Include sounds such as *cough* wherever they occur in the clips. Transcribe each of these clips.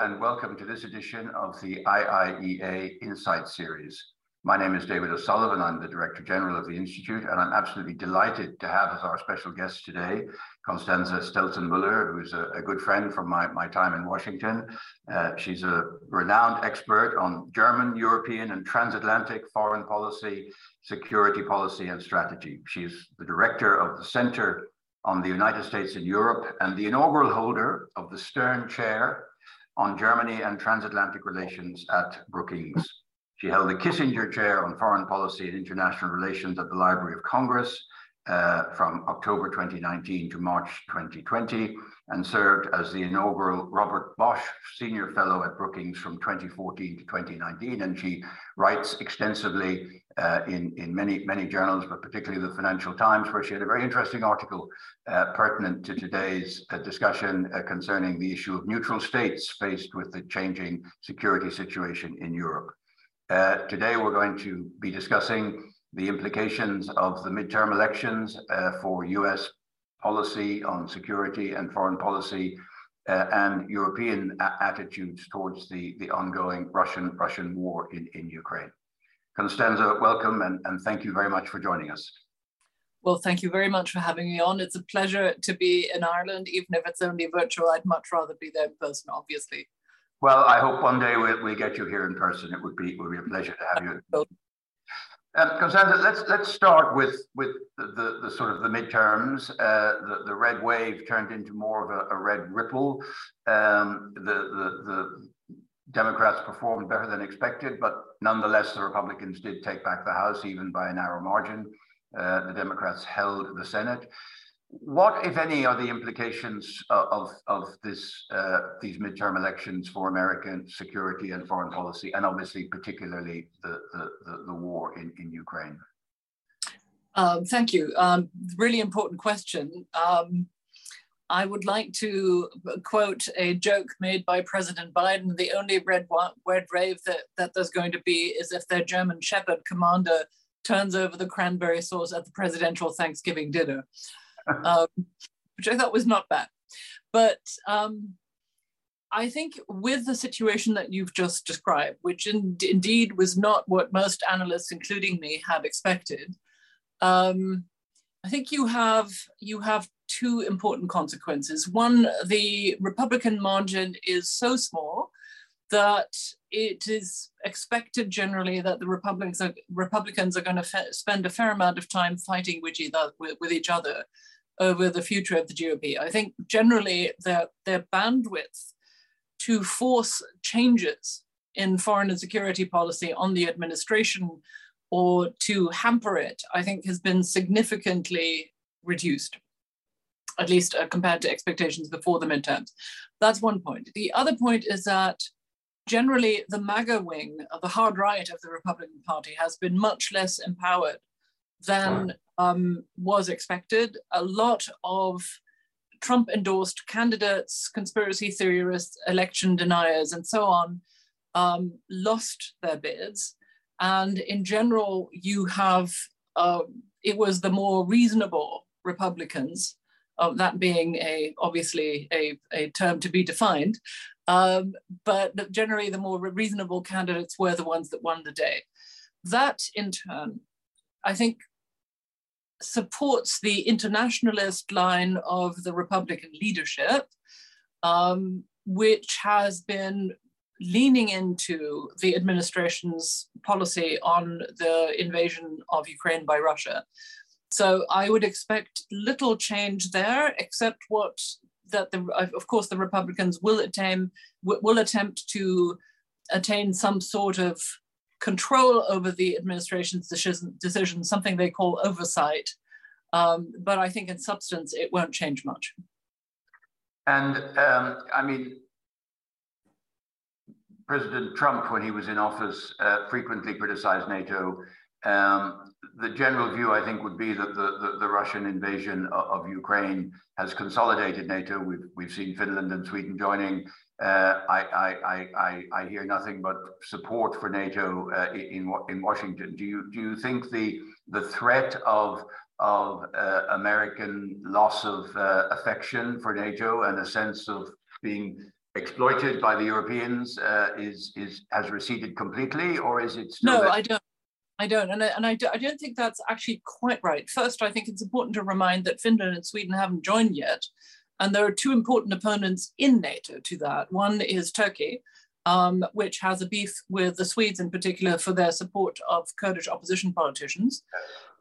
and welcome to this edition of the IIEA Insight Series. My name is David O'Sullivan. I'm the Director General of the Institute, and I'm absolutely delighted to have as our special guest today Constanze Stelzenmüller, who's a, a, good friend from my, my time in Washington. Uh, she's a renowned expert on German, European, and transatlantic foreign policy, security policy, and strategy. She's the director of the Center on the United States and Europe and the inaugural holder of the Stern Chair on Germany and transatlantic relations at Brookings. She held the Kissinger Chair on Foreign Policy and International Relations at the Library of Congress uh, from October 2019 to March 2020 and served as the inaugural Robert Bosch Senior Fellow at Brookings from 2014 to 2019. And she writes extensively uh, in, in many, many journals, but particularly the Financial Times, where she had a very interesting article uh, pertinent to today's uh, discussion uh, concerning the issue of neutral states faced with the changing security situation in Europe. Uh, today, we're going to be discussing the implications of the midterm elections uh, for US policy on security and foreign policy uh, and European attitudes towards the, the ongoing Russian Russian war in, in Ukraine. Constanza, welcome and, and thank you very much for joining us. Well, thank you very much for having me on. It's a pleasure to be in Ireland, even if it's only virtual. I'd much rather be there in person, obviously. Well, I hope one day we'll, we'll get you here in person. It would be, it would be a pleasure to have you. Um, Constanze, let's let's start with with the, the, the sort of the midterms. Uh, the the red wave turned into more of a, a red ripple. Um, the, the the Democrats performed better than expected, but nonetheless, the Republicans did take back the House, even by a narrow margin. Uh, the Democrats held the Senate. What, if any, are the implications of, of this, uh, these midterm elections for American security and foreign policy, and obviously particularly the, the, the, the war in, in Ukraine? Um, thank you. Um, really important question. Um, I would like to quote a joke made by President Biden. The only red, red wave that, that there's going to be is if their German Shepherd commander turns over the cranberry sauce at the presidential Thanksgiving dinner um, which I thought was not bad. But um, I think with the situation that you've just described, which in, indeed was not what most analysts, including me, had expected, um, I think you have you have two important consequences. One, the Republican margin is so small that it is expected generally that the Republicans are, Republicans are going to spend a fair amount of time fighting with, with each other over the future of the GOP. I think generally their, their bandwidth to force changes in foreign and security policy on the administration or to hamper it, I think has been significantly reduced, at least uh, compared to expectations before the midterms. That's one point. The other point is that generally the MAGA wing, the hard right of the Republican Party, has been much less empowered than um, was expected. A lot of Trump endorsed candidates, conspiracy theorists, election deniers, and so on um, lost their bids. And in general, you have, uh, it was the more reasonable Republicans, uh, that being a obviously a, a term to be defined, um, but generally the more reasonable candidates were the ones that won the day. That in turn, I think supports the internationalist line of the Republican leadership, um, which has been leaning into the administration's policy on the invasion of Ukraine by Russia. So I would expect little change there, except what that the of course the Republicans will attempt will attempt to attain some sort of control over the administration's decision, decision something they call oversight. Um, but I think in substance, it won't change much. And um, I mean, President Trump, when he was in office, uh, frequently criticized NATO. Um, the general view, I think, would be that the, the, the Russian invasion of, of, Ukraine has consolidated NATO. We've, we've seen Finland and Sweden joining. Uh, I, I, I, I, hear nothing but support for NATO uh, in, in Washington. Do you, do you think the, the threat of, of uh, American loss of uh, affection for NATO and a sense of being exploited by the Europeans uh, is is has receded completely, or is it? no, I don't. I don't, and I, and I, do, I don't think that's actually quite right. First, I think it's important to remind that Finland and Sweden haven't joined yet, and there are two important opponents in NATO to that. One is Turkey, um, which has a beef with the Swedes in particular for their support of Kurdish opposition politicians,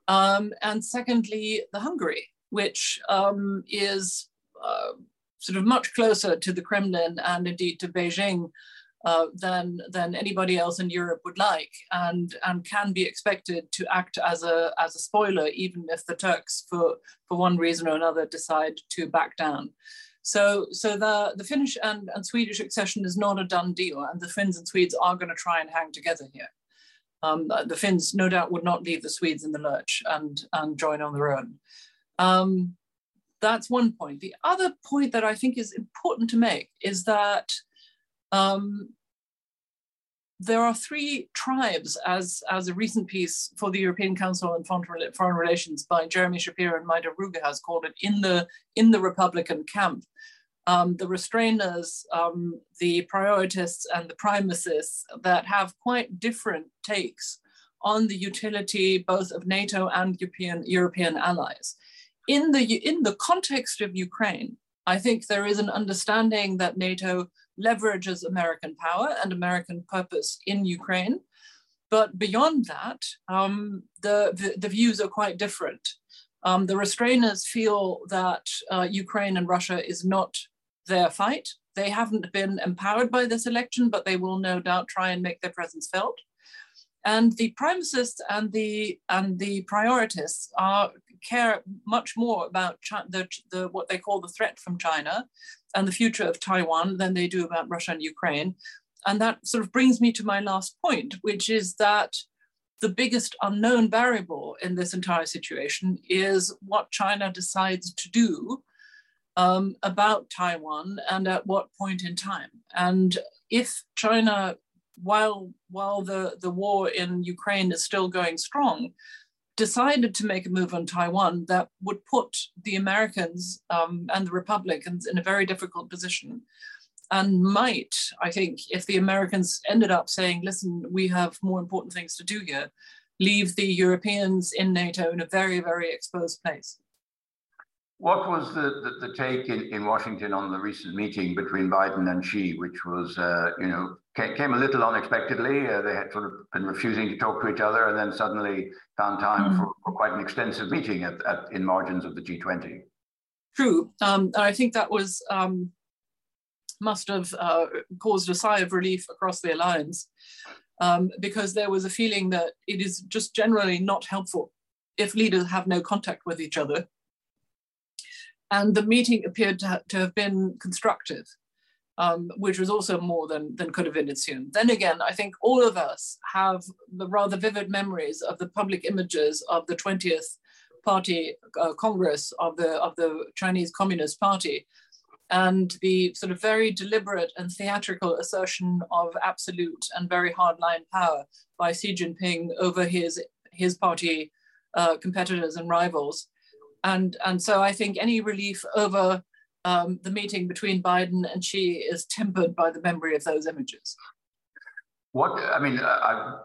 um, and secondly, the Hungary, which um, is uh, sort of much closer to the Kremlin and indeed to Beijing uh, than than anybody else in Europe would like, and and can be expected to act as a as a spoiler, even if the Turks, for for one reason or another, decide to back down. So so the the Finnish and, and Swedish accession is not a done deal, and the Finns and Swedes are going to try and hang together here. Um, the Finns no doubt would not leave the Swedes in the lurch and and join on their own. Um, that's one point. The other point that I think is important to make is that um, there are three tribes, as, as a recent piece for the European Council on Foreign Relations by Jeremy Shapiro and Majda Ruge has called it, in the, in the Republican camp. Um, the restrainers, um, the prioritists, and the primacists that have quite different takes on the utility both of NATO and European, European allies in the, in the context of Ukraine, I think there is an understanding that NATO leverages American power and American purpose in Ukraine. But beyond that, um, the, the, the, views are quite different. Um, the restrainers feel that uh, Ukraine and Russia is not their fight. They haven't been empowered by this election, but they will no doubt try and make their presence felt. And the primacists and the and the prioritists are care much more about the, the, what they call the threat from China and the future of Taiwan than they do about Russia and Ukraine. And that sort of brings me to my last point, which is that the biggest unknown variable in this entire situation is what China decides to do um, about Taiwan and at what point in time. And if China, while while the, the war in Ukraine is still going strong, decided to make a move on Taiwan that would put the Americans um, and the Republicans in a very difficult position and might, I think, if the Americans ended up saying, listen, we have more important things to do here, leave the Europeans in NATO in a very, very exposed place. What was the, the, the, take in, in Washington on the recent meeting between Biden and Xi, which was, uh, you know, came, came, a little unexpectedly. Uh, they had sort of been refusing to talk to each other and then suddenly found time mm. for, for, quite an extensive meeting at, at, in margins of the G20. True. Um, I think that was um, must have uh, caused a sigh of relief across the alliance um, because there was a feeling that it is just generally not helpful if leaders have no contact with each other and the meeting appeared to, ha to have been constructive, um, which was also more than, than could have been assumed. Then again, I think all of us have the rather vivid memories of the public images of the 20th Party uh, Congress of the, of the Chinese Communist Party and the sort of very deliberate and theatrical assertion of absolute and very hardline power by Xi Jinping over his, his party uh, competitors and rivals. And, and so I think any relief over um, the meeting between Biden and Xi is tempered by the memory of those images. What, I mean, I,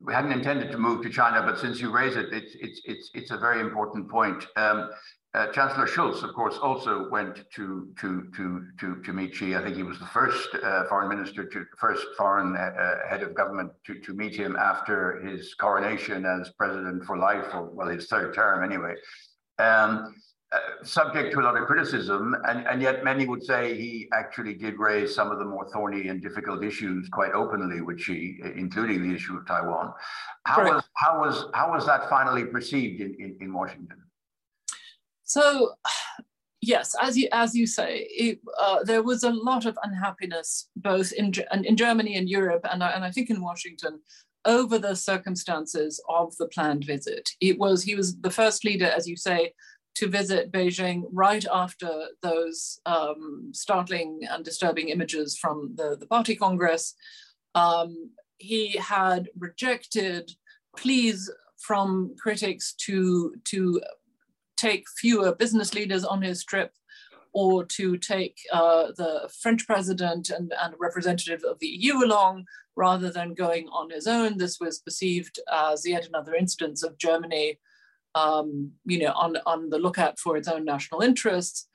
we hadn't intended to move to China, but since you raise it, it's, it's, it's, it's a very important point. Um, uh, Chancellor Scholz, of course, also went to to to to to meet Xi. I think he was the first uh, foreign minister to first foreign uh, uh, head of government to to meet him after his coronation as president for life, or well, his third term anyway um, uh, subject to a lot of criticism, and, and yet many would say he actually did raise some of the more thorny and difficult issues quite openly with Xi, including the issue of Taiwan. How was how was how was that finally perceived in, in, in Washington? So, *sighs* yes, as you as you say, it, uh, there was a lot of unhappiness both in in Germany and Europe, and and I think in Washington over the circumstances of the planned visit. It was he was the first leader, as you say, to visit Beijing right after those um, startling and disturbing images from the, the party congress. Um, he had rejected pleas from critics to, to take fewer business leaders on his trip. or to take uh, the French president and, and representative of the EU along rather than going on his own. This was perceived as yet another instance of Germany, um, you know, on, on the lookout for its own national interests.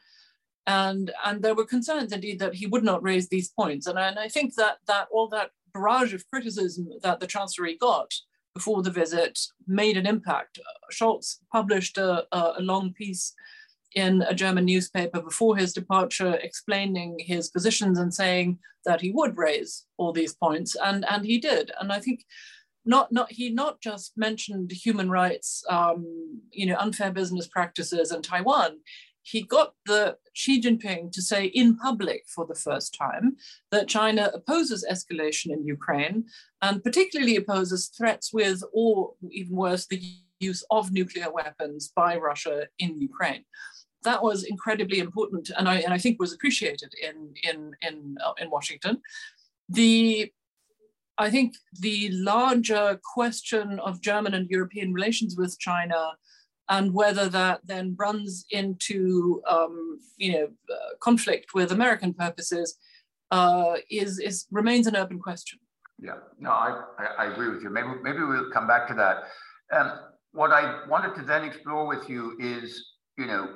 And, and there were concerns indeed that he would not raise these points. And I, and I think that, that all that barrage of criticism that the Chancellery got before the visit made an impact. Scholz published a, a, long piece in a German newspaper before his departure explaining his positions and saying that he would raise all these points and and he did and I think not not he not just mentioned human rights um, you know unfair business practices in Taiwan he got the Xi Jinping to say in public for the first time that China opposes escalation in Ukraine and particularly opposes threats with, or even worse, the use of nuclear weapons by Russia in Ukraine. That was incredibly important, and I, and I think was appreciated in in in uh, in Washington. The I think the larger question of German and European relations with China and whether that then runs into um, you know uh, conflict with American purposes uh, is is remains an open question. Yeah, no, I, I, agree with you. Maybe maybe we'll come back to that. Um, what I wanted to then explore with you is, you know,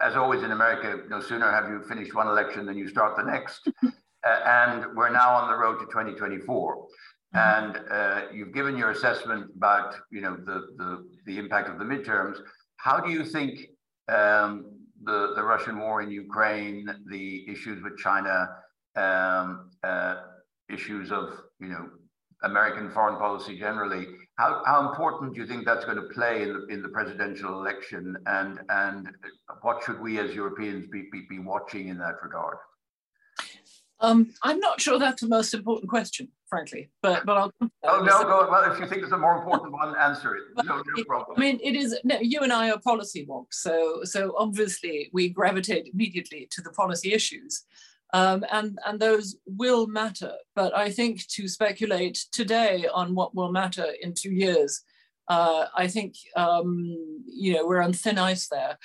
as always in America, no sooner have you finished one election than you start the next. *laughs* uh, and we're now on the road to 2024. Mm-hmm. And uh, you've given your assessment about you know the, the, the impact of the midterms. How do you think um, the the Russian war in Ukraine, the issues with China, um, uh, issues of you know American foreign policy generally, how, how important do you think that's going to play in the in the presidential election, and and what should we as Europeans be, be, be watching in that regard? Um, I'm not sure that's the most important question, frankly, but but I'll. Oh no, go well. If you think it's a more important one, answer it. No, no problem. I mean, it is. No, you and I are policy wonks, so so obviously we gravitate immediately to the policy issues, um, and and those will matter. But I think to speculate today on what will matter in two years, uh, I think um, you know we're on thin ice there.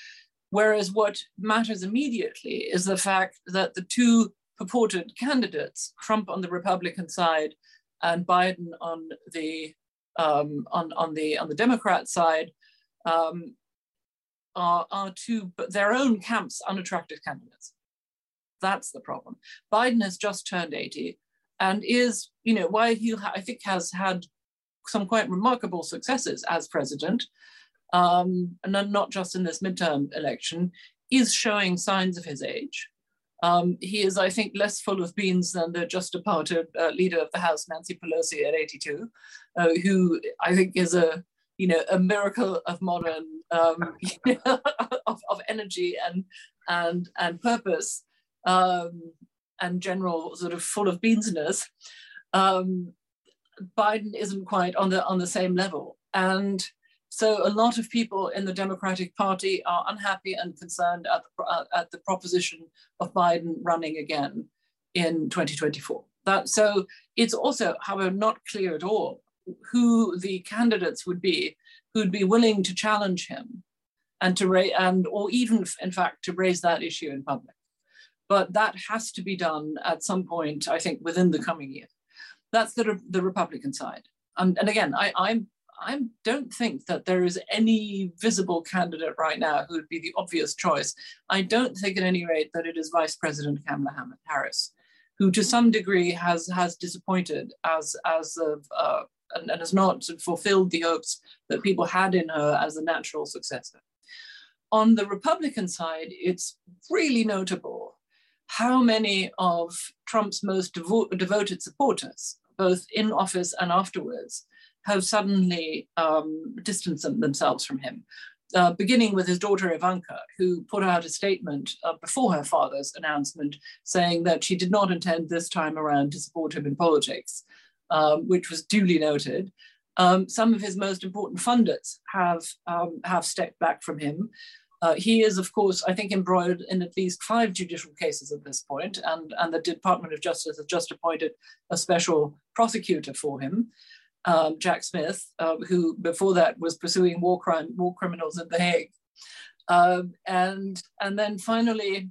Whereas what matters immediately is the fact that the two purported candidates, Trump on the Republican side and Biden on the um, on, on the on the Democrat side, um, are, are two their own camps unattractive candidates. That's the problem. Biden has just turned 80 and is, you know, while he I think has had some quite remarkable successes as president, um, and not just in this midterm election, is showing signs of his age. Um, he is, I think, less full of beans than the just departed uh, leader of the House, Nancy Pelosi, at 82, uh, who I think is a you know a miracle of modern um, *laughs* of, of energy and and and purpose um, and general sort of full of beansness. Um, Biden isn't quite on the on the same level, and so a lot of people in the Democratic Party are unhappy and concerned at the, uh, at the proposition of Biden running again in 2024. That, so it's also, however, not clear at all who the candidates would be who'd be willing to challenge him and to raise, and or even in fact to raise that issue in public. But that has to be done at some point, I think, within the coming year. That's the, the Republican side. And, and again, I, I'm I don't think that there is any visible candidate right now who would be the obvious choice. I don't think, at any rate, that it is Vice President Kamala Harris, who to some degree has has disappointed as as of, uh, and, and, has not fulfilled the hopes that people had in her as a natural successor. On the Republican side, it's really notable how many of Trump's most devo- devoted supporters, both in office and afterwards, have suddenly um, distanced themselves from him. Uh, beginning with his daughter Ivanka, who put out a statement uh, before her father's announcement saying that she did not intend this time around to support him in politics, um, which was duly noted. Um, some of his most important funders have, um, have stepped back from him. Uh, he is, of course, I think, embroiled in at least five judicial cases at this point, and, and the Department of Justice has just appointed a special prosecutor for him um, Jack Smith, uh, who before that was pursuing war crime, war criminals in The Hague. Um, and, and then finally,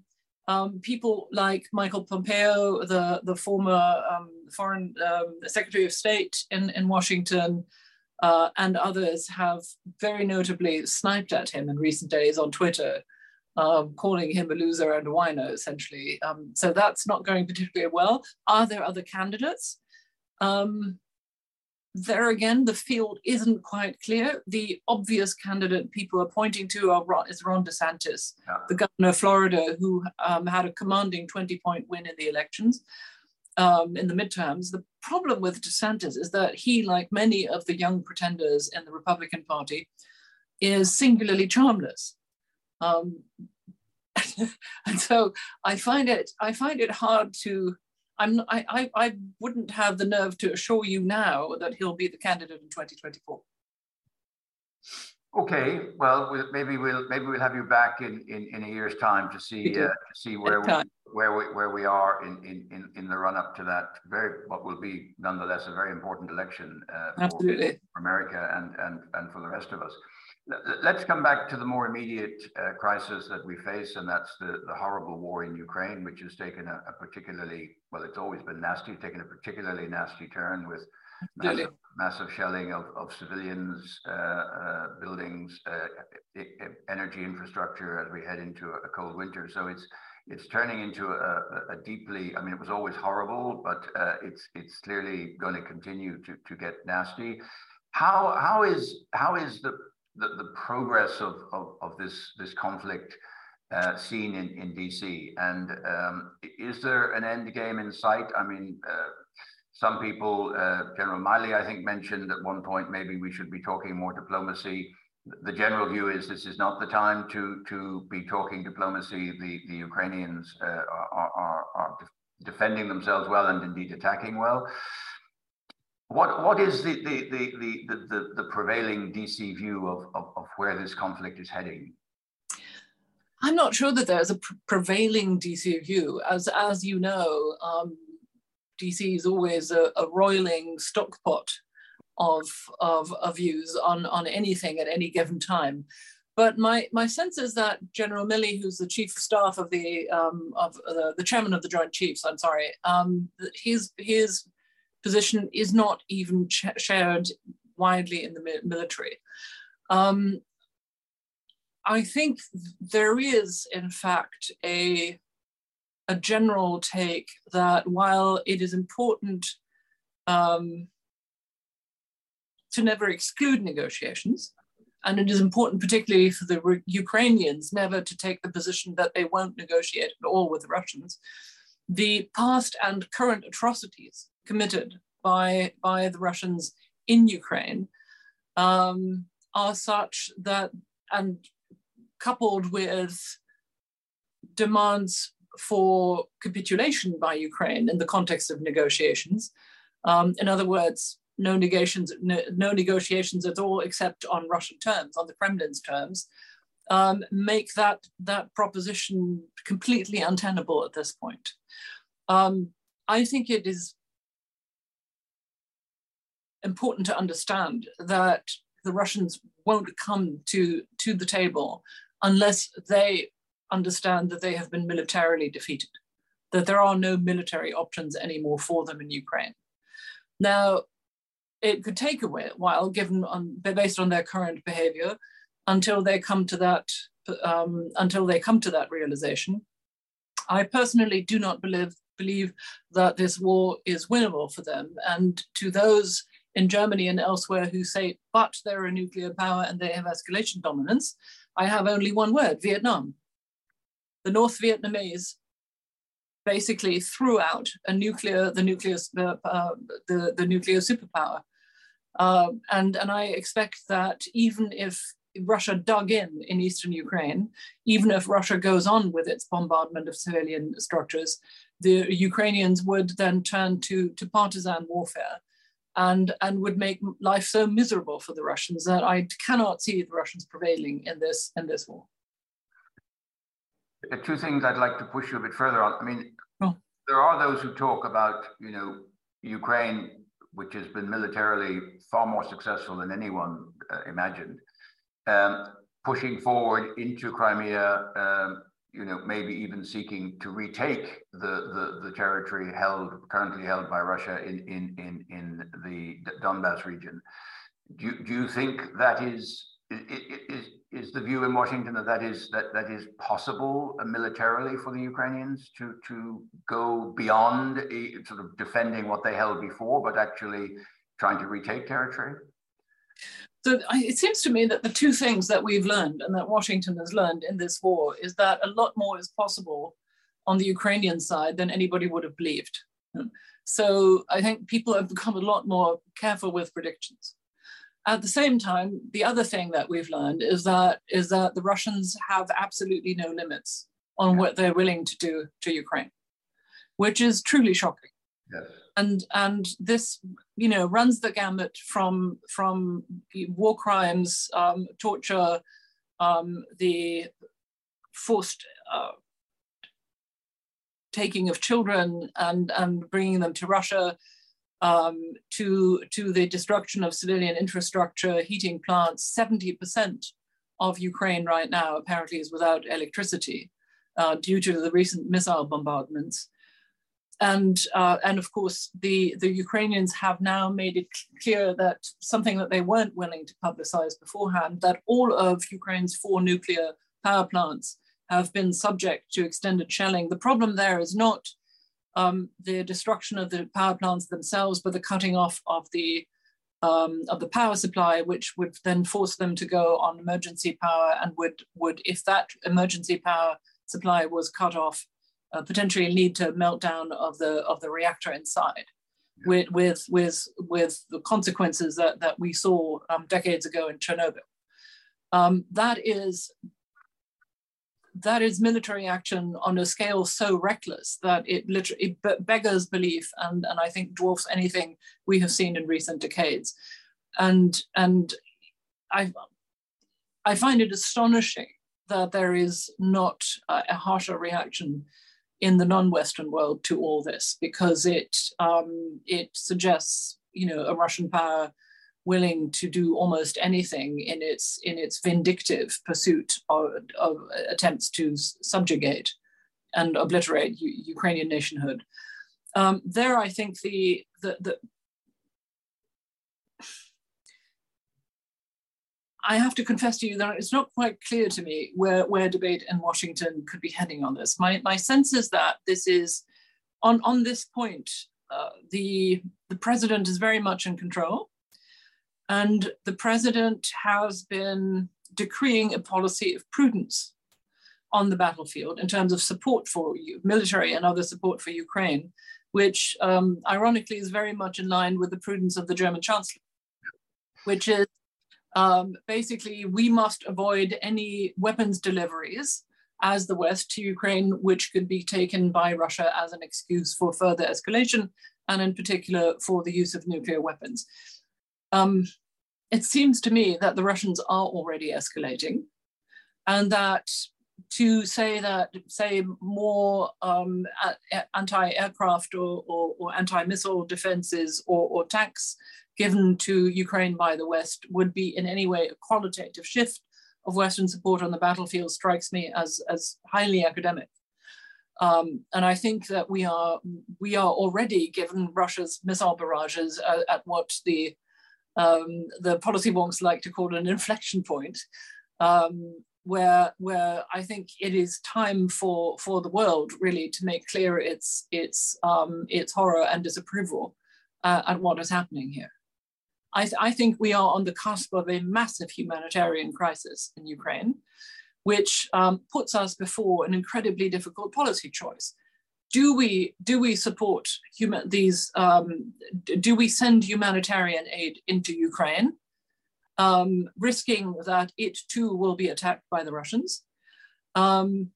um, people like Michael Pompeo, the, the former um, foreign um, secretary of state in, in Washington, uh, and others have very notably sniped at him in recent days on Twitter, um, calling him a loser and a whiner, essentially. Um, so that's not going particularly well. Are there other candidates? Um, there again, the field isn't quite clear. The obvious candidate people are pointing to are, is Ron DeSantis, yeah. the governor of Florida, who um, had a commanding 20 point win in the elections um, in the midterms. The problem with DeSantis is that he, like many of the young pretenders in the Republican Party, is singularly charmless. Um, *laughs* and so I find it I find it hard to I'm I, I I wouldn't have the nerve to assure you now that he'll be the candidate in 2024. Okay, well, maybe we'll maybe we'll have you back in in, in a year's time to see uh, to see where we, where we where we are in in in the run up to that very what will be nonetheless a very important election uh, for, Absolutely. for America and and and for the rest of us. Let's come back to the more immediate uh, crisis that we face, and that's the, the horrible war in Ukraine, which has taken a, a particularly well, it's always been nasty, taken a particularly nasty turn with massive, massive shelling of, of civilians, uh, uh, buildings, uh, energy infrastructure as we head into a cold winter. So it's it's turning into a, a deeply. I mean, it was always horrible, but uh, it's it's clearly going to continue to to get nasty. How how is how is the the, the progress of, of, of this this conflict uh, seen in, in DC? And um, is there an end game in sight? I mean, uh, some people, uh, General Milley, I think, mentioned at one point maybe we should be talking more diplomacy. The general view is this is not the time to to be talking diplomacy. The the Ukrainians uh, are, are, are defending themselves well and indeed attacking well. What what is the the the the the, the prevailing DC view of, of, of where this conflict is heading? I'm not sure that there's a pr- prevailing DC view. As as you know, um, DC is always a, a roiling stockpot of, of, of views on, on anything at any given time. But my, my sense is that General Milley, who's the chief of staff of the um, of the, the chairman of the Joint Chiefs, I'm sorry, um, his his position is not even shared widely in the mi- military. Um, I think there is, in fact, a a general take that while it is important um, to never exclude negotiations, and it is important, particularly for the Ukrainians, never to take the position that they won't negotiate at all with the Russians. The past and current atrocities committed by, by the Russians in Ukraine um, are such that, and coupled with demands for capitulation by Ukraine in the context of negotiations. Um, in other words, no negotiations, no, no, negotiations at all except on Russian terms, on the Kremlin's terms, um, make that, that proposition completely untenable at this point. Um, I think it is important to understand that the Russians won't come to, to the table unless they understand that they have been militarily defeated, that there are no military options anymore for them in Ukraine. Now, it could take a while, given on, based on their current behavior, until they come to that um, until they come to that realization. I personally do not believe believe that this war is winnable for them. And to those in Germany and elsewhere who say, but they're a nuclear power and they have escalation dominance, I have only one word Vietnam the North Vietnamese basically threw out a nuclear, the nuclear, uh, the, the nuclear superpower. Uh, and, and I expect that even if Russia dug in in eastern Ukraine, even if Russia goes on with its bombardment of civilian structures, the Ukrainians would then turn to, to partisan warfare and, and would make life so miserable for the Russians that I cannot see the Russians prevailing in this, in this war two things I'd like to push you a bit further on. I mean, oh. there are those who talk about, you know, Ukraine, which has been militarily far more successful than anyone uh, imagined. Um, pushing forward into Crimea, um, you know, maybe even seeking to retake the, the, the territory held currently held by Russia in, in, in, in the Donbass region. Do you, do you think that is, is, is the view in Washington that that is, that, that is possible militarily for the Ukrainians to, to go beyond a, sort of defending what they held before, but actually trying to retake territory? So it seems to me that the two things that we've learned and that Washington has learned in this war is that a lot more is possible on the Ukrainian side than anybody would have believed. So I think people have become a lot more careful with predictions. At the same time, the other thing that we've learned is that is that the Russians have absolutely no limits on what they're willing to do to Ukraine, which is truly shocking. Yes and and this you know runs the gamut from from war crimes, um, torture, um, the forced uh, taking of children and and bringing them to Russia, um, to to the destruction of civilian infrastructure, heating plants. Seventy percent of Ukraine right now apparently is without electricity uh, due to the recent missile bombardments and uh, and of course the the Ukrainians have now made it clear that something that they weren't willing to publicize beforehand that all of Ukraine's four nuclear power plants have been subject to extended shelling. The problem there is not um, the destruction of the power plants themselves, but the cutting off of the um, of the power supply, which would then force them to go on emergency power, and would would if that emergency power supply was cut off, uh, potentially lead to meltdown of the of the reactor inside, with with with with the consequences that that we saw um, decades ago in Chernobyl. Um, that is that is military action on a scale so reckless that it literally it beggars belief and, and I think dwarfs anything we have seen in recent decades. And and I I find it astonishing that there is not a, harsher reaction in the non-Western world to all this because it um, it suggests you know a Russian power willing to do almost anything in its in its vindictive pursuit of, of attempts to subjugate and obliterate U- Ukrainian nationhood. Um, there, I think the the, the I have to confess to you that it's not quite clear to me where, where debate in Washington could be heading on this. My, my sense is that this is, on, on this point, uh, the, the president is very much in control. And the president has been decreeing a policy of prudence on the battlefield in terms of support for you, military and other support for Ukraine, which um, ironically is very much in line with the prudence of the German chancellor, which is um, basically, we must avoid any weapons deliveries as the West to Ukraine, which could be taken by Russia as an excuse for further escalation, and in particular for the use of nuclear weapons. Um, it seems to me that the Russians are already escalating, and that to say that, say, more um, anti-aircraft or, or, or anti-missile defenses or, or tanks given to Ukraine by the West would be in any way a qualitative shift of Western support on the battlefield strikes me as, as highly academic. Um, and I think that we are we are already given Russia's missile barrages at, at what the um, the policy wonks like to call an inflection point, um, where where I think it is time for for the world really to make clear its its um, its horror and disapproval uh, at what is happening here. I, th I think we are on the cusp of a massive humanitarian crisis in Ukraine, which um, puts us before an incredibly difficult policy choice. Do we do we support human these? Um, do we send humanitarian aid into Ukraine, um, risking that it too will be attacked by the Russians? Um,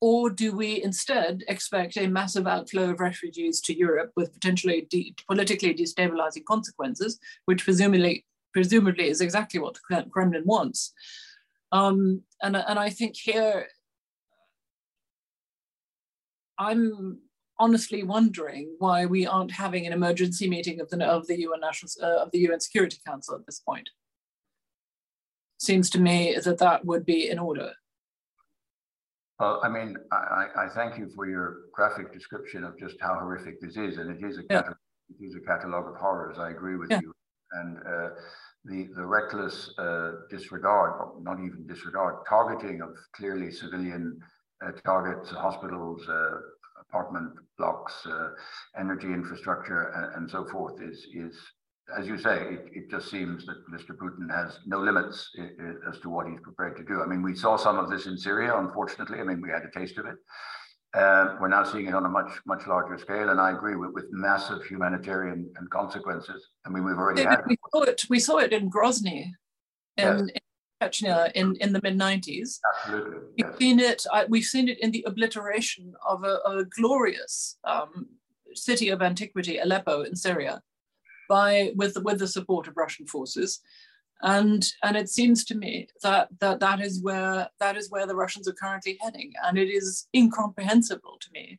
or do we instead expect a massive outflow of refugees to Europe with potentially de politically destabilizing consequences, which presumably, presumably is exactly what the Kremlin wants? Um, and, and I think here, I'm honestly wondering why we aren't having an emergency meeting of the, of the UN National, uh, of the UN Security Council at this point. seems to me that that would be in order. Well, I mean, I, I thank you for your graphic description of just how horrific this is, and it is a yeah. it is a catalogue of horrors. I agree with yeah. you, and uh, the the reckless uh, disregard, not even disregard, targeting of clearly civilian targets, hospitals, uh, apartment blocks, uh, energy infrastructure, and, so forth is is as you say, it, it, just seems that Mr. Putin has no limits as to what he's prepared to do. I mean, we saw some of this in Syria, unfortunately. I mean, we had a taste of it. Uh, we're now seeing it on a much, much larger scale, and I agree with, with massive humanitarian and consequences. I mean, we've already had. We saw it. We saw it in Grozny, in, yes. In Chechnya, in, in the mid '90s. Absolutely. We've seen it. Uh, we've seen it in the obliteration of a, a glorious um, city of antiquity, Aleppo, in Syria by with with the support of Russian forces. And, and it seems to me that, that that is where that is where the Russians are currently heading. And it is incomprehensible to me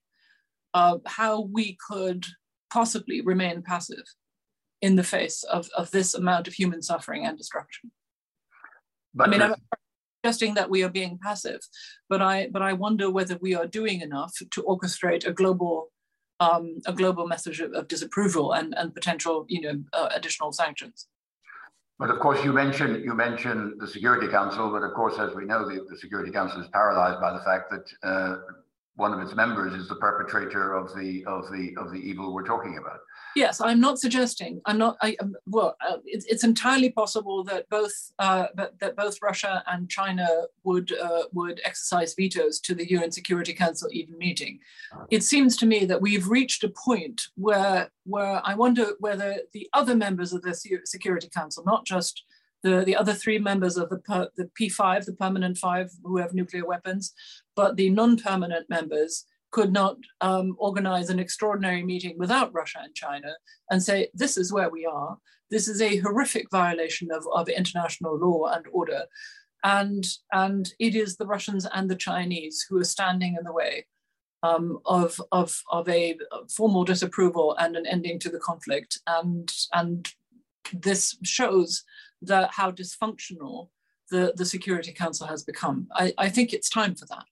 uh, how we could possibly remain passive in the face of, of this amount of human suffering and destruction. But I mean, I'm suggesting that we are being passive, but I but I wonder whether we are doing enough to orchestrate a global um, a global message of, of, disapproval and, and potential, you know, uh, additional sanctions. But of course, you mentioned you mentioned the Security Council, but of course, as we know, the, the Security Council is paralyzed by the fact that uh, one of its members is the perpetrator of the of the of the evil we're talking about. Yes, I'm not suggesting. I'm not. I um, well, uh, it's, it's entirely possible that both uh, that, both Russia and China would uh, would exercise vetoes to the UN Security Council even meeting. It seems to me that we've reached a point where where I wonder whether the other members of the Security Council, not just the, the other three members of the, per, the P5, the permanent five who have nuclear weapons, but the non-permanent members could not um, organize an extraordinary meeting without Russia and China and say, this is where we are. This is a horrific violation of, of international law and order. And, and it is the Russians and the Chinese who are standing in the way um, of, of, of a formal disapproval and an ending to the conflict. And, and this shows that how dysfunctional the, the Security Council has become. I, I think it's time for that.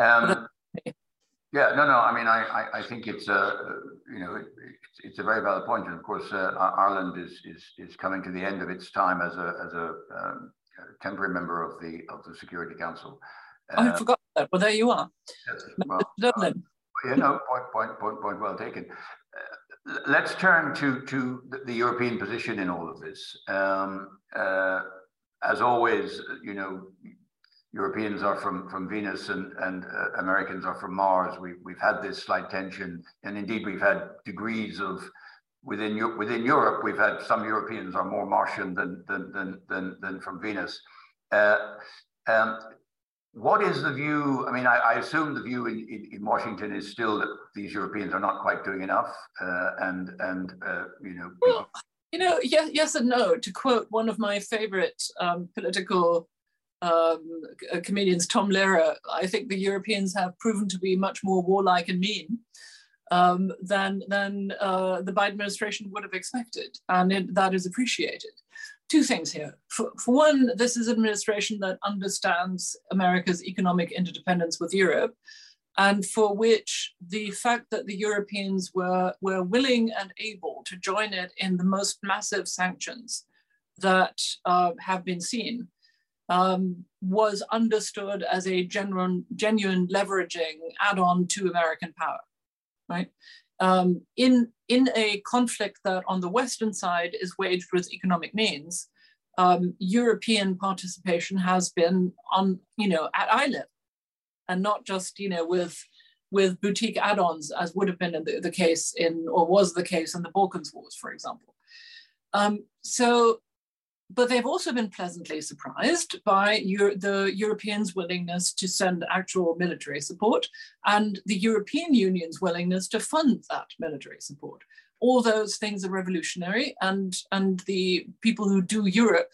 Um, *laughs* yeah, no, no. I mean, I, I, I think it's a, uh, you know, it, it's, it's a very valid point. point, and of course, uh, Ireland is is is coming to the end of its time as a as a, um, temporary member of the of the Security Council. Oh, I forgot that. Well, there you are. Yes, well, Dublin. Uh, you know, point, point, point, point well taken. Uh, let's turn to to the, the, European position in all of this. Um, uh, as always, you know, Europeans are from, from Venus and, and uh, Americans are from Mars. We, we've had this slight tension, and indeed we've had degrees of within within Europe. We've had some Europeans are more Martian than than than than, than from Venus. Uh, um, what is the view? I mean, I, I assume the view in, in, in, Washington is still that these Europeans are not quite doing enough, uh, and and uh, you know. Well, you know, yes, yes and no. To quote one of my favorite um, political um, uh, comedians, Tom Lehrer, I think the Europeans have proven to be much more warlike and mean um, than, than uh, the Biden administration would have expected. And it, that is appreciated. Two things here. For, for one, this is an administration that understands America's economic interdependence with Europe and for which the fact that the Europeans were, were willing and able to join it in the most massive sanctions that uh, have been seen um, was understood as a genuine, genuine leveraging add-on to American power, right? Um, in, in a conflict that on the Western side is waged with economic means, um, European participation has been on, you know, at eye level and not just, you know, with, with boutique add-ons as would have been the, the, case in, or was the case in the Balkans Wars, for example. Um, so but they've also been pleasantly surprised by Euro the Europeans' willingness to send actual military support and the European Union's willingness to fund that military support. All those things are revolutionary, and, and the people who do Europe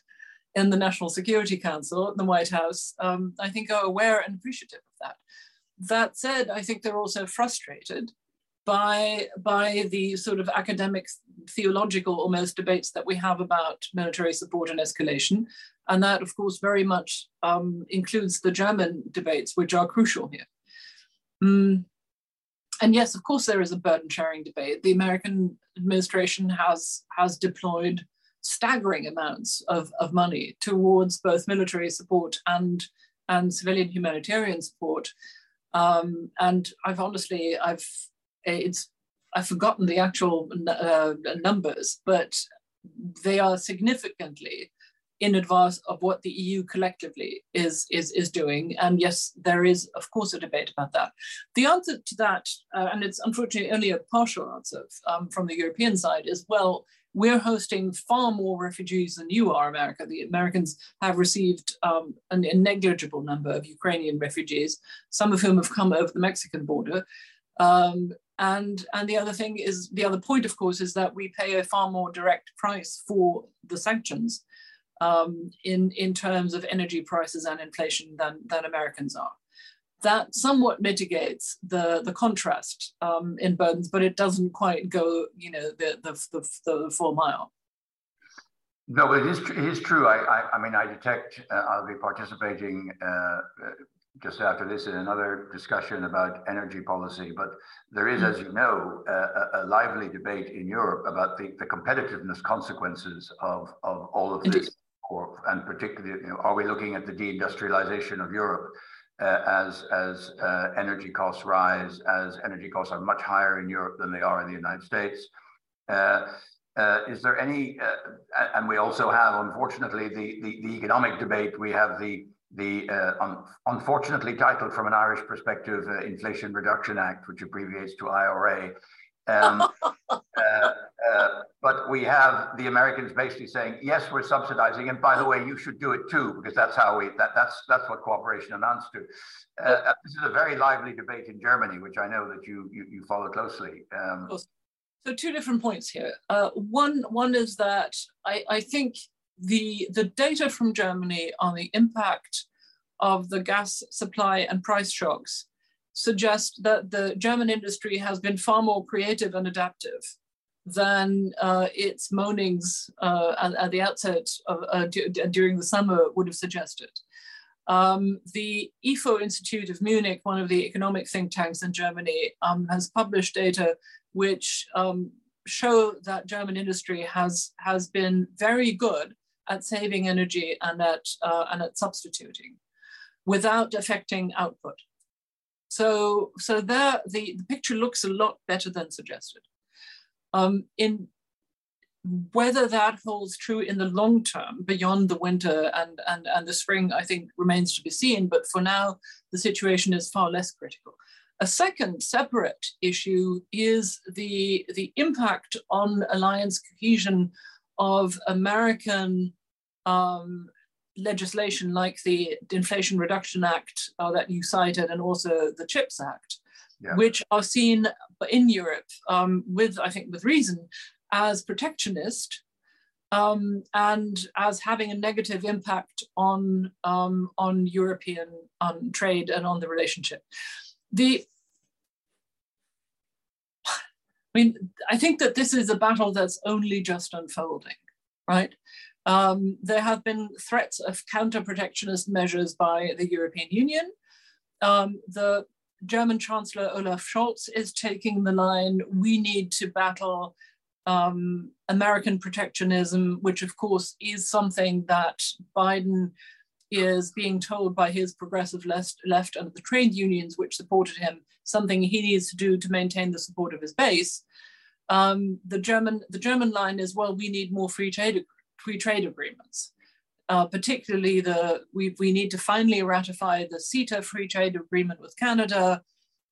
in the National Security Council, in the White House, um, I think are aware and appreciative of that. That said, I think they're also frustrated by by the sort of academic theological almost debates that we have about military support and escalation. And that of course very much um, includes the german debates which are crucial here. Mm. and yes of course there is a burden sharing debate. The american administration has has deployed staggering amounts of, of money towards both military support and and civilian humanitarian support. Um, and I've honestly, I've it's I've forgotten the actual uh, numbers, but they are significantly in advance of what the EU collectively is, is, is doing. And yes, there is, of course, a debate about that. The answer to that, uh, and it's unfortunately only a partial answer um, from the European side, is well, we're hosting far more refugees than you are, America. The Americans have received um, a negligible number of Ukrainian refugees, some of whom have come over the Mexican border. Um, and, and the other thing is, the other point, of course, is that we pay a far more direct price for the sanctions um, in, in terms of energy prices and inflation than, than Americans are. That somewhat mitigates the, the contrast um, in burdens, but it doesn't quite go, you know, the, the, the, the full mile. No, it is, it is true. I, I, I mean, I detect uh, I'll be participating uh, just after this in another discussion about energy policy. But there is, as you know, a, a lively debate in Europe about the, the competitiveness consequences of, of all of this. Or, and particularly, you know, are we looking at the deindustrialization of Europe uh, as as uh, energy costs rise, as energy costs are much higher in Europe than they are in the United States? Uh, uh is there any, uh, and we also have, unfortunately, the, the, the economic debate. We have the the uh, un unfortunately titled from an Irish perspective, uh, Inflation Reduction Act, which abbreviates to IRA. Um, *laughs* uh, uh, but we have the Americans basically saying, yes, we're subsidizing, and by the way, you should do it too, because that's how we that that's that's what cooperation amounts to. Uh, uh, this is a very lively debate in Germany, which I know that you you, you follow closely. Um, so two different points here. one one is that I, I think the, the data from Germany on the impact of the gas supply and price shocks suggest that the German industry has been far more creative and adaptive than uh, its moanings uh, at, at, the outset of, uh, during the summer would have suggested. Um, the IFO Institute of Munich, one of the economic think tanks in Germany, um, has published data which um, show that German industry has, has been very good at saving energy and at, uh, and at substituting without affecting output. So, so there, the, the picture looks a lot better than suggested. Um, in whether that holds true in the long term, beyond the winter and, and, and the spring, I think remains to be seen. But for now, the situation is far less critical. A second separate issue is the, the impact on alliance cohesion of American um, legislation like the Inflation Reduction Act uh, that you cited and also the CHIPS Act, yeah. which are seen in Europe um, with, I think, with reason, as protectionist um, and as having a negative impact on, um, on European on trade and on the relationship. The I mean, I think that this is a battle that's only just unfolding, right? Um, there have been threats of counter-protectionist measures by the European Union. Um, the German Chancellor Olaf Scholz is taking the line, we need to battle um, American protectionism, which of course is something that Biden is being told by his progressive left, left and the trade unions which supported him, something he needs to do to maintain the support of his base. Um, the German the German line is, well, we need more free trade free trade agreements. Uh, particularly the we, we need to finally ratify the CETA free trade agreement with Canada,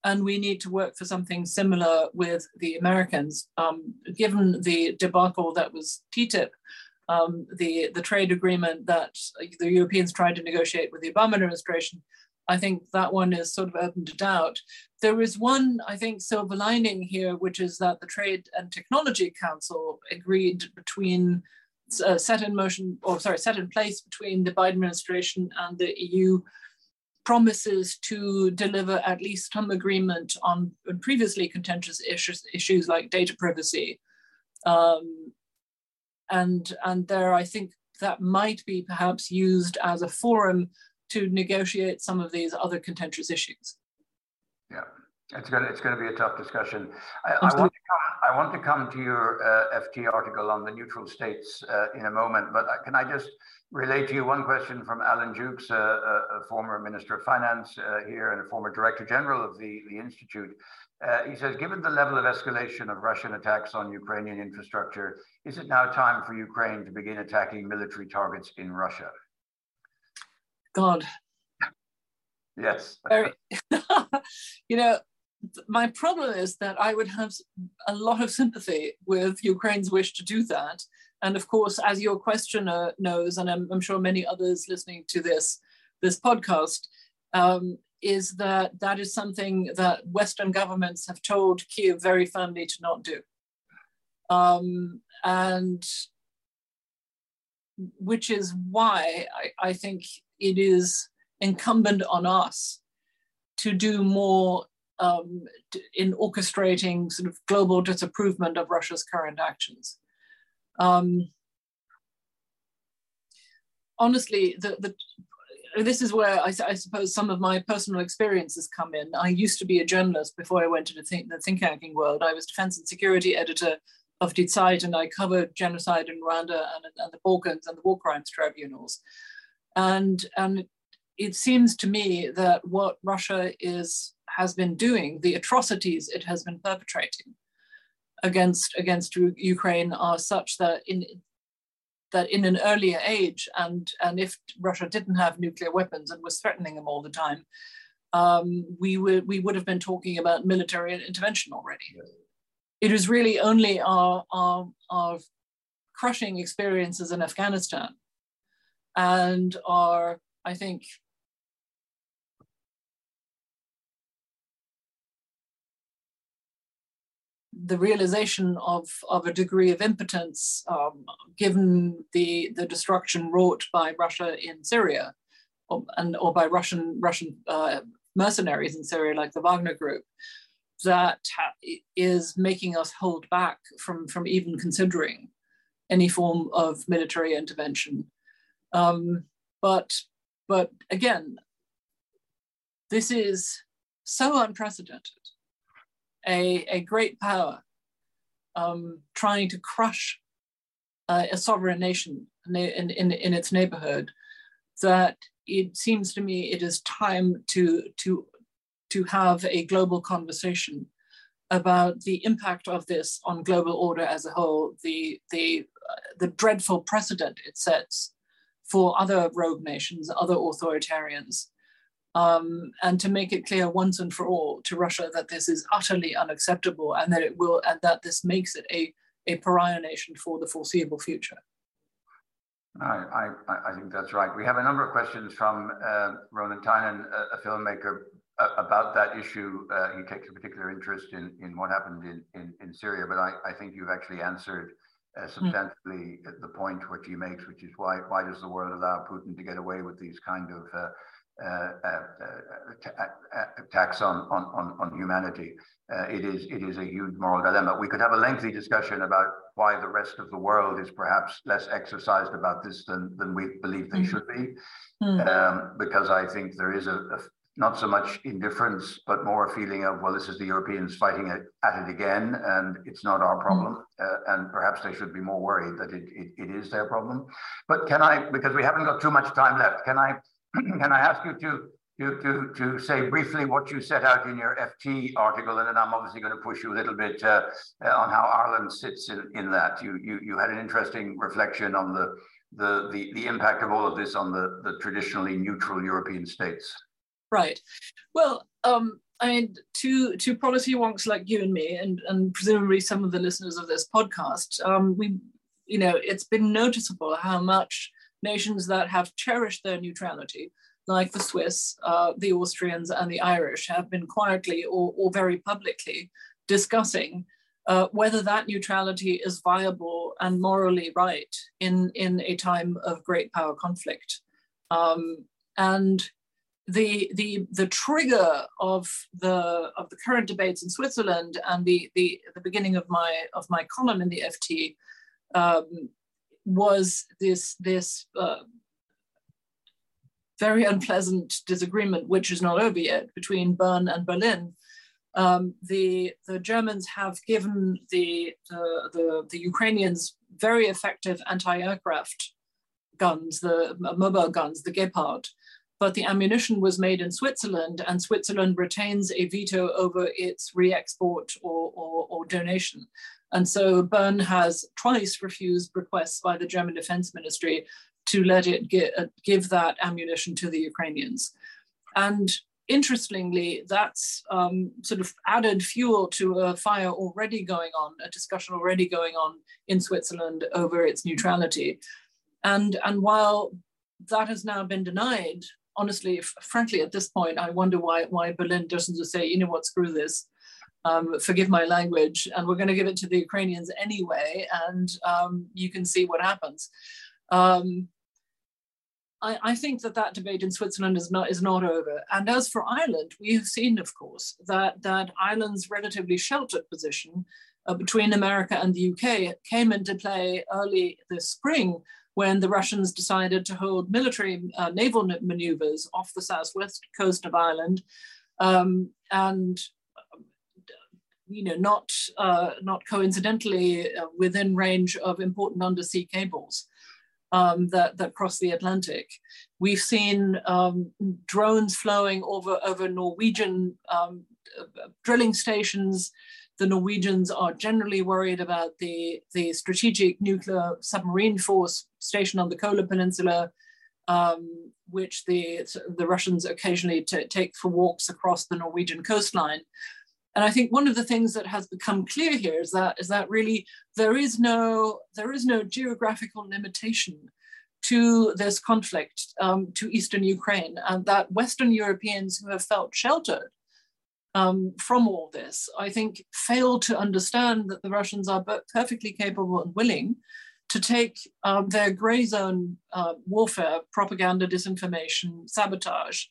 and we need to work for something similar with the Americans. Um, given the debacle that was TTIP, um, the, the trade agreement that the Europeans tried to negotiate with the Obama administration, I think that one is sort of open to doubt. There is one, I think, silver lining here, which is that the Trade and Technology Council agreed between uh, set in motion, or sorry, set in place between the Biden administration and the EU promises to deliver at least some agreement on, on previously contentious issues, issues like data privacy. Um, and, and there, I think that might be perhaps used as a forum to negotiate some of these other contentious issues. Yeah, it's going to, it's going to be a tough discussion. I, I want, to come, I want to come to your uh, FT article on the neutral states uh, in a moment, but can I just relate to you one question from Alan Dukes, uh, a, former Minister of Finance uh, here and a former Director General of the, the Institute. Uh, he says, given the level of escalation of Russian attacks on Ukrainian infrastructure, is it now time for Ukraine to begin attacking military targets in Russia? God. Yes. Very. *laughs* you know, my problem is that I would have a lot of sympathy with Ukraine's wish to do that. And of course, as your questioner knows, and I'm, I'm sure many others listening to this, this podcast, um, is that that is something that Western governments have told Kiev very firmly to not do. Um, and which is why I, I think it is incumbent on us to do more um, in orchestrating sort of global disapproval of Russia's current actions. Um, honestly, the, the, this is where I, I, suppose some of my personal experiences come in. I used to be a journalist before I went into the think, the think tanking world. I was defense and security editor of Die Zeit, and I covered genocide in Rwanda and, and the Balkans and the war crimes tribunals. And, and it seems to me that what Russia is has been doing, the atrocities it has been perpetrating, against against Ukraine are such that in that in an earlier age, and and if Russia didn't have nuclear weapons and was threatening them all the time, um, we would we would have been talking about military intervention already. It was really only our, our our crushing experiences in Afghanistan and our I think the realization of, of a degree of impotence um, given the, the destruction wrought by Russia in Syria or, and, or by Russian, Russian uh, mercenaries in Syria like the Wagner Group that is making us hold back from, from even considering any form of military intervention. Um, but, but again, this is so unprecedented a, a great power um, trying to crush uh, a sovereign nation in, in, in its neighborhood, that it seems to me it is time to, to, to have a global conversation about the impact of this on global order as a whole, the, the, uh, the dreadful precedent it sets for other rogue nations, other authoritarians, um, and to make it clear once and for all to Russia that this is utterly unacceptable and that it will and that this makes it a, a pariah nation for the foreseeable future. I, I, I think that's right. We have a number of questions from uh, Ronan Tynan, a, a filmmaker, uh, about that issue. Uh, he takes a particular interest in, in what happened in, in, in Syria, but I, I think you've actually answered uh, substantially mm. the point which he makes, which is why why does the world allow Putin to get away with these kind of uh, tax on, on, on humanity. it is it is a huge moral dilemma. We could have a lengthy discussion about why the rest of the world is perhaps less exercised about this than, than we believe they mm. should be, mm. um, because I think there is a, a, not so much indifference, but more a feeling of well, this is the Europeans fighting it, at it again, and it's not our problem, mm. uh, and perhaps they should be more worried that it, it, it is their problem. But can I, because we haven't got too much time left, can I? *clears throat* Can I ask you to, to, to, to say briefly what you set out in your FT article, and then I'm obviously going to push you a little bit uh, uh, on how Ireland sits in, in that. You, you, you had an interesting reflection on the, the, the, the impact of all of this on the, the traditionally neutral European states. Right. Well, um, I mean, to to policy wonks like you and me, and and presumably some of the listeners of this podcast, um, we, you know, it's been noticeable how much nations that have cherished their neutrality, like the Swiss, uh, the Austrians, and the Irish, have been quietly or, or very publicly discussing uh, whether that neutrality is viable and morally right in, in a time of great power conflict. Um, and the the the trigger of the of the current debates in Switzerland and the the the beginning of my of my column in the FT um, was this this uh, very unpleasant disagreement, which is not over yet, between Bern and Berlin. Um, the the Germans have given the, the the, Ukrainians very effective anti-aircraft guns, the mobile guns, the Gepard but the ammunition was made in Switzerland, and Switzerland retains a veto over its re-export or, or, or, donation. And so Bern has twice refused requests by the German Defense Ministry to let it get, uh, give that ammunition to the Ukrainians. And interestingly, that's um, sort of added fuel to a fire already going on, a discussion already going on in Switzerland over its neutrality. And, and while that has now been denied honestly, frankly, at this point, I wonder why why Berlin doesn't just say, you know what, screw this. Um, forgive my language, and we're going to give it to the Ukrainians anyway, and um, you can see what happens. Um, I, I, think that that debate in Switzerland is not is not over. And as for Ireland, we have seen, of course, that that Ireland's relatively sheltered position uh, between America and the UK came into play early this spring when the Russians decided to hold military uh, naval maneuvers off the southwest coast of Ireland, um, and you know, not uh, not coincidentally uh, within range of important undersea cables um, that that cross the Atlantic. We've seen um, drones flowing over over Norwegian um, drilling stations the Norwegians are generally worried about the, the strategic nuclear submarine force stationed on the Kola Peninsula, um, which the, the Russians occasionally take for walks across the Norwegian coastline. And I think one of the things that has become clear here is that is that really there is no there is no geographical limitation to this conflict um, to eastern Ukraine, and that Western Europeans who have felt sheltered um, from all this, I think, fail to understand that the Russians are perfectly capable and willing to take um, their gray zone uh, warfare, propaganda, disinformation, sabotage,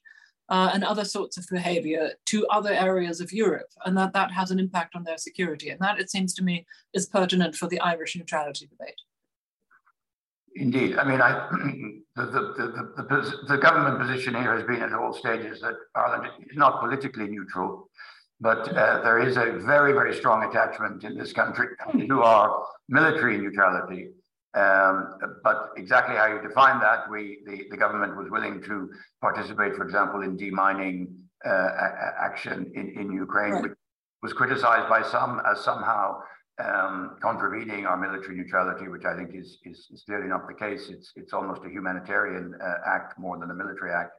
uh, and other sorts of behavior to other areas of Europe, and that that has an impact on their security. And that, it seems to me, is pertinent for the Irish neutrality debate. Indeed. I mean, I, *clears throat* the, the, the, the, government position here has been at all stages that Ireland is not politically neutral, but uh, there is a very, very strong attachment in this country to our military neutrality. Um, but exactly how you define that, we the, the government was willing to participate, for example, in demining uh, action in, in Ukraine, right. which was criticized by some as somehow um, contravening our military neutrality, which I think is, is, is, clearly not the case. It's, it's almost a humanitarian uh, act more than a military act.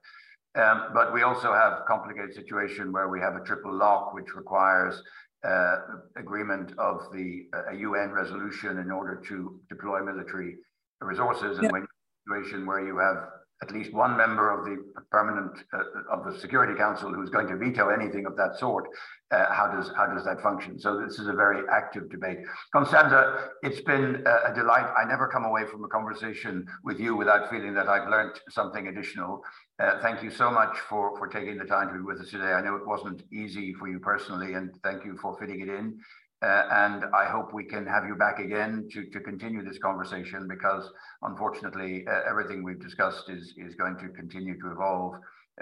Um, but we also have a complicated situation where we have a triple lock, which requires uh, agreement of the uh, UN resolution in order to deploy military resources. And when you're in a situation where you have at least one member of the permanent uh, of the Security Council who's going to veto anything of that sort. Uh, how does how does that function? So this is a very active debate. Constanze, it's been a, delight. I never come away from a conversation with you without feeling that I've learned something additional. Uh, thank you so much for for taking the time to be with us today. I know it wasn't easy for you personally, and thank you for fitting it in. Uh, and I hope we can have you back again to, to continue this conversation because unfortunately uh, everything we've discussed is, is going to continue to evolve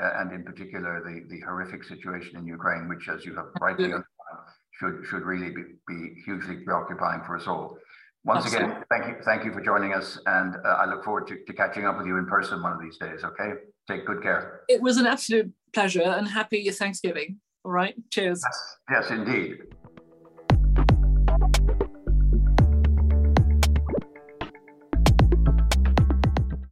uh, and in particular the, the horrific situation in Ukraine, which as you have rightly underlined, should, should really be, be hugely preoccupying for us all. Once Absolutely. again, thank you, thank you for joining us, and uh, I look forward to, to catching up with you in person one of these days. Okay, take good care. It was an absolute pleasure, and happy Thanksgiving. All right, cheers. yes, yes indeed.